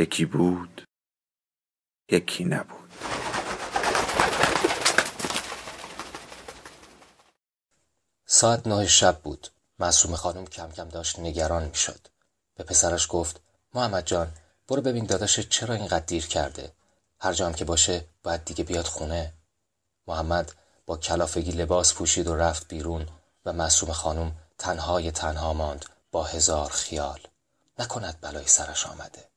یکی بود یکی نبود. ساعت نه شب بود. معصوم خانم کم کم داشت نگران می‌شد. به پسرش گفت محمد جان برو ببین داداش چرا اینقدر دیر کرده. هر جام که باشه باید دیگه بیاد خونه. محمد با کلافگی لباس پوشید و رفت بیرون و معصوم خانم تنهای تنها ماند با هزار خیال. نکند بلای سرش آمده.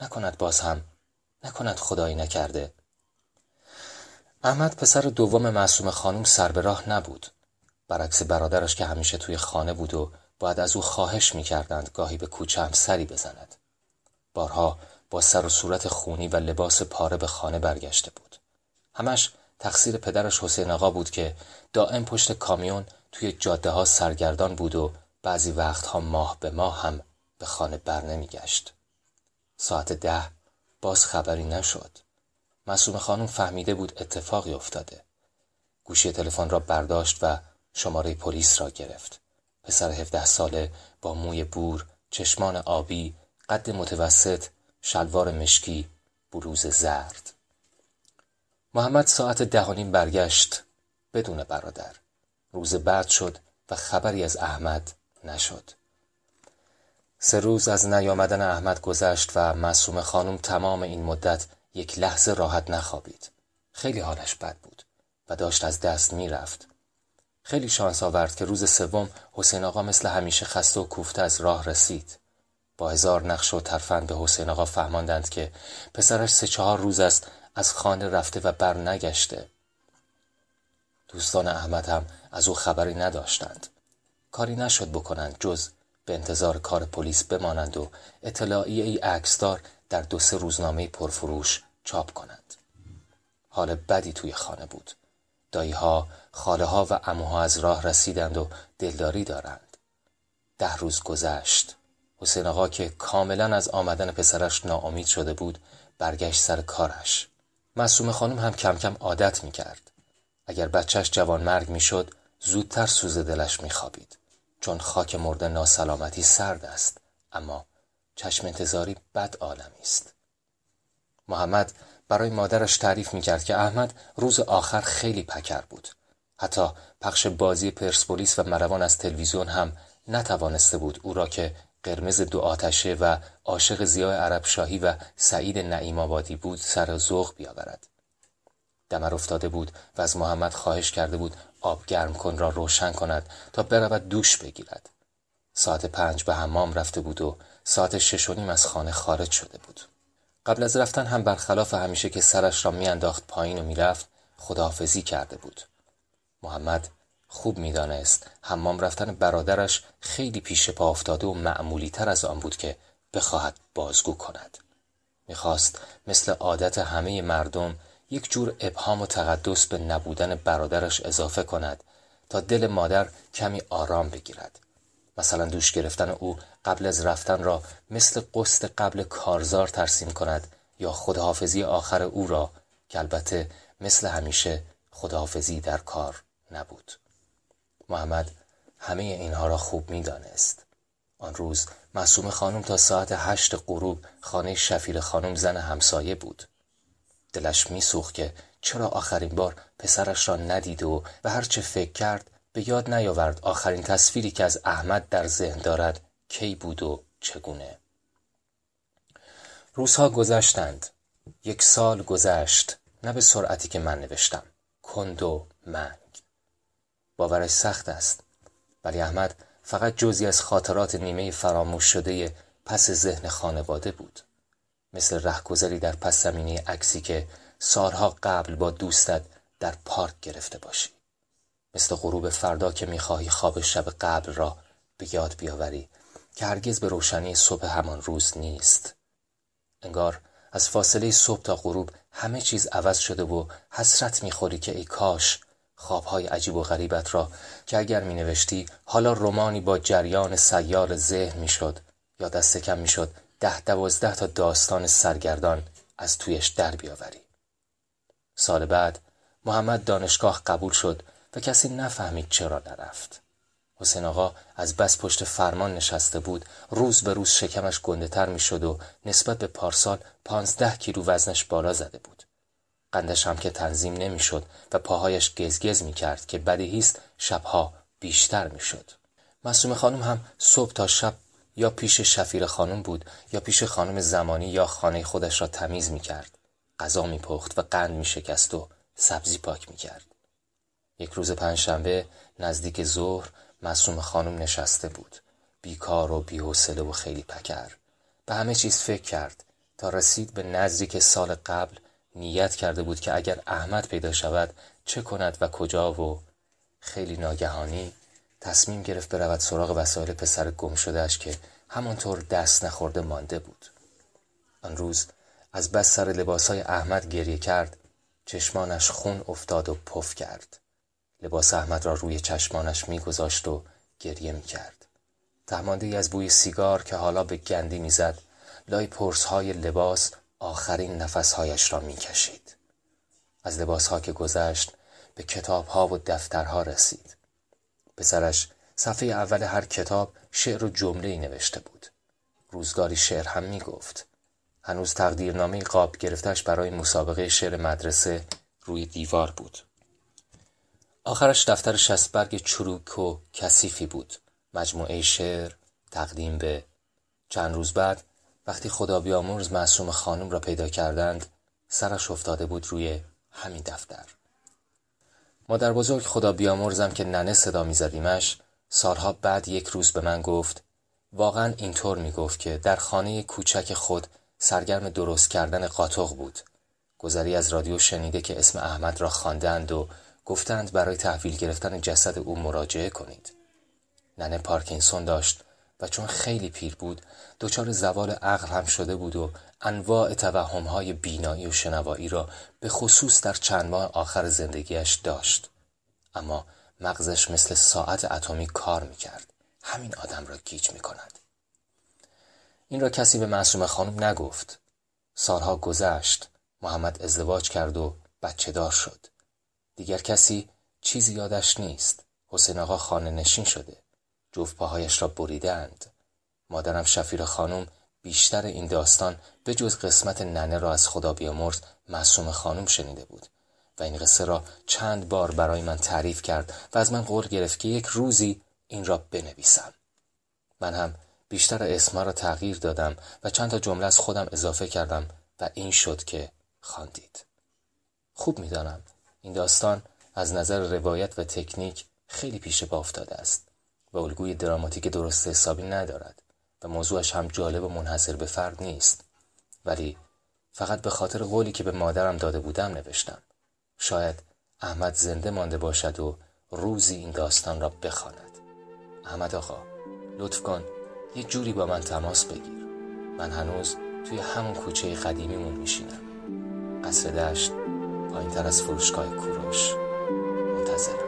نکند باز هم نکند خدایی نکرده. احمد پسر دوم معصوم خانم سر به راه نبود. برعکس برادرش که همیشه توی خانه بود و باید از او خواهش می‌کردند گاهی به کوچه هم سری بزند. بارها با سر و صورت خونی و لباس پاره به خانه برگشته بود. همش تقصیر پدرش حسین آقا بود که دائم پشت کامیون توی جاده ها سرگردان بود و بعضی وقتها ماه به ماه هم به خانه بر نمیگشت. ساعت ده باز خبری نشد. مسوم خانم فهمیده بود اتفاقی افتاده. گوشی تلفن را برداشت و شماره پلیس را گرفت. پسر هفده ساله با موی بور چشمان آبی قد متوسط شلوار مشکی بروز زرد. محمد ساعت دهانیم برگشت بدون برادر. روز بعد شد و خبری از احمد نشد. سه روز از نیامدن احمد گذشت و معصومه خانم تمام این مدت یک لحظه راحت نخوابید. خیلی حالش بد بود و داشت از دست می‌رفت. خیلی شانس آورد که روز سوم حسین آقا مثل همیشه خسته و کوفته از راه رسید. با هزار نقش و ترفند به حسین آقا فهماندند که پسرش سه چهار روز است از خانه رفته و بر نگشته. دوستان احمد هم از او خبری نداشتند. کاری نشد بکنند جز به انتظار کار پلیس بمانند و اطلاعیه ای عکسدار در دو سه روزنامه پرفروش چاپ کنند. حال بدی توی خانه بود. داییها خاله ها و اموها از راه رسیدند و دلداری دارند. ده روز گذشت. حسین آقا که کاملا از آمدن پسرش ناامید شده بود برگشت سر کارش. معصوم خانم هم کم کم عادت می کرد. اگر بچهش جوان مرگ می شد زودتر سوز دلش می خوابید. چون خاک مرده ناسلامتی سرد است اما چشم انتظاری بد عالمی است. محمد برای مادرش تعریف می‌کرد که احمد روز آخر خیلی پکر بود. حتی پخش بازی پرسپولیس و مروان از تلویزیون هم نتوانسته بود او را که قرمز دو آتشه و عاشق زیای عرب شاهی و سعید نعیم آبادی بود سر ذوق بیاورد. دمر افتاده بود و از محمد خواهش کرده بود آب گرم کن را روشن کند تا برود دوش بگیرد. ساعت پنج به حمام رفته بود و ساعت شش و نیم از خانه خارج شده بود. قبل از رفتن هم برخلاف همیشه که سرش را میانداخت پایین و می‌رفت خداحافظی کرده بود. محمد خوب می‌دانست حمام رفتن برادرش خیلی پیش پا افتاده و معمولی تر از آن بود که بخواهد بازگو کند. می‌خواست مثل عادت همه مردم یک جور ابهام و تقدس به نبودن برادرش اضافه کند تا دل مادر کمی آرام بگیرد. مثلا دوش گرفتن او قبل از رفتن را مثل قسط قبل کارزار ترسیم کند یا خداحافظی آخر او را که البته مثل همیشه خداحافظی در کار نبود. محمد همه اینها را خوب می‌دانست. آن روز معصوم خانم تا ساعت هشت غروب خانه شفیر خانم زن همسایه بود. دلش میسوخت که چرا آخرین بار پسرش را ندیده و به هر چه فکر کرد به یاد نیاورد آخرین تصویری که از احمد در ذهن دارد کی بود و چگونه. روزها گذشتند. یک سال گذشت. نه به سرعتی که من نوشتم. کند و منگ. باورش سخت است. ولی احمد فقط جزی از خاطرات نیمه فراموش شده پس ذهن خانواده بود. مثل رهگذری در پس زمینی عکسی که سالها قبل با دوستت در پارک گرفته باشی. مثل غروب فردا که می‌خواهی خواب شب قبل را به یاد بیاوری که هرگز به روشنی صبح همان روز نیست. انگار از فاصله صبح تا غروب همه چیز عوض شده و حسرت می‌خوری که ای کاش خوابهای عجیب و غریبت را که اگر می نوشتی حالا رومانی با جریان سیار ذهن می‌شد یا دست کم می‌شد ده دوازده تا داستان سرگردان از تویش در بیاوری. سال بعد محمد دانشگاه قبول شد و کسی نفهمید چرا نرفت. حسین آقا از بس پشت فرمان نشسته بود روز به روز شکمش گنده تر می شد و نسبت به پارسال پانزده کیلو وزنش بالا زده بود. قندش هم که تنظیم نمی‌شد و پاهایش گزگز می کرد که بدیهیست شبها بیشتر می شد. معصوم خانم هم صبح تا شب یا پیش شفیر خانم بود یا پیش خانم زمانی یا خانه خودش را تمیز می کرد. غذا می پخت و قند می شکست و سبزی پاک می کرد. یک روز پنجشنبه نزدیک ظهر معصوم خانم نشسته بود. بیکار و بیحوصله و خیلی پکر. به همه چیز فکر کرد تا رسید به نظری که سال قبل نیت کرده بود که اگر احمد پیدا شود چه کند و کجا و خیلی ناگهانی تصمیم گرفت برود سراغ وسایل پسر گم شدهش که همانطور دست نخورده مانده بود. آن روز از بس سر لباسهای احمد گریه کرد چشمانش خون افتاد و پف کرد. لباس احمد را روی چشمانش میگذاشت و گریه می‌کرد. تهمانده ای از بوی سیگار که حالا به گندی می‌زد لای پرسهای لباس آخرین نفسهایش را می‌کشید. از لباسها که گذشت به کتابها و دفترها رسید. پسرش صفحه اول هر کتاب شعر و جمله نوشته بود. روزگاری شعر هم می‌گفت. هنوز تقدیرنامه قاب گرفتش برای مسابقه شعر مدرسه روی دیوار بود. آخرش دفتر شستبرگ چروک و کثیفی بود. مجموعه شعر تقدیم به چند روز بعد وقتی خدا بیامرز معصوم خانم را پیدا کردند سرش افتاده بود روی همین دفتر. مادر بزرگ خدا بیامرزم که ننه صدا میزدیمش. سالها بعد یک روز به من گفت واقعا اینطور می‌گفت که در خانه کوچک خود سرگرم درست کردن قاطق بود. گذری از رادیو شنیده که اسم احمد را خواندند و گفتند برای تحویل گرفتن جسد او مراجعه کنید. ننه پارکینسون داشت. و چون خیلی پیر بود دچار زوال عقل هم شده بود و انواع توهمهای بینایی و شنوایی را به خصوص در چند ماه آخر زندگیش داشت. اما مغزش مثل ساعت اتمی کار می‌کرد. همین آدم را گیج می‌کند. این را کسی به معصوم خانم نگفت. سالها گذشت محمد ازدواج کرد و بچه دار شد. دیگر کسی چیزی یادش نیست. حسین آقا خانه نشین شده. جفت پاهایش را بریدند مادرم شفیر خانم بیشتر این داستان به جز قسمت ننه را از خدا بیامرز معصوم خانم شنیده بود و این قصه را چند بار برای من تعریف کرد و از من قول گرفت که یک روزی این را بنویسم. من هم بیشتر اسمها را تغییر دادم و چند تا جمله از خودم اضافه کردم و این شد که خواندید. خوب می‌دانم این داستان از نظر روایت و تکنیک خیلی پیش با افتاده است. و الگوی دراماتیک درست حسابی ندارد و موضوعش هم جالب و منحصر به فرد نیست. ولی فقط به خاطر قولی که به مادرم داده بودم نوشتم. شاید احمد زنده مانده باشد و روزی این داستان را بخواند. احمد آقا لطف کن یه جوری با من تماس بگیر. من هنوز توی همون کوچه قدیمیمون میشینم. قصر دشت پایین تر از فروشگاه کوروش. منتظرم.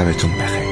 شبتون بخیر.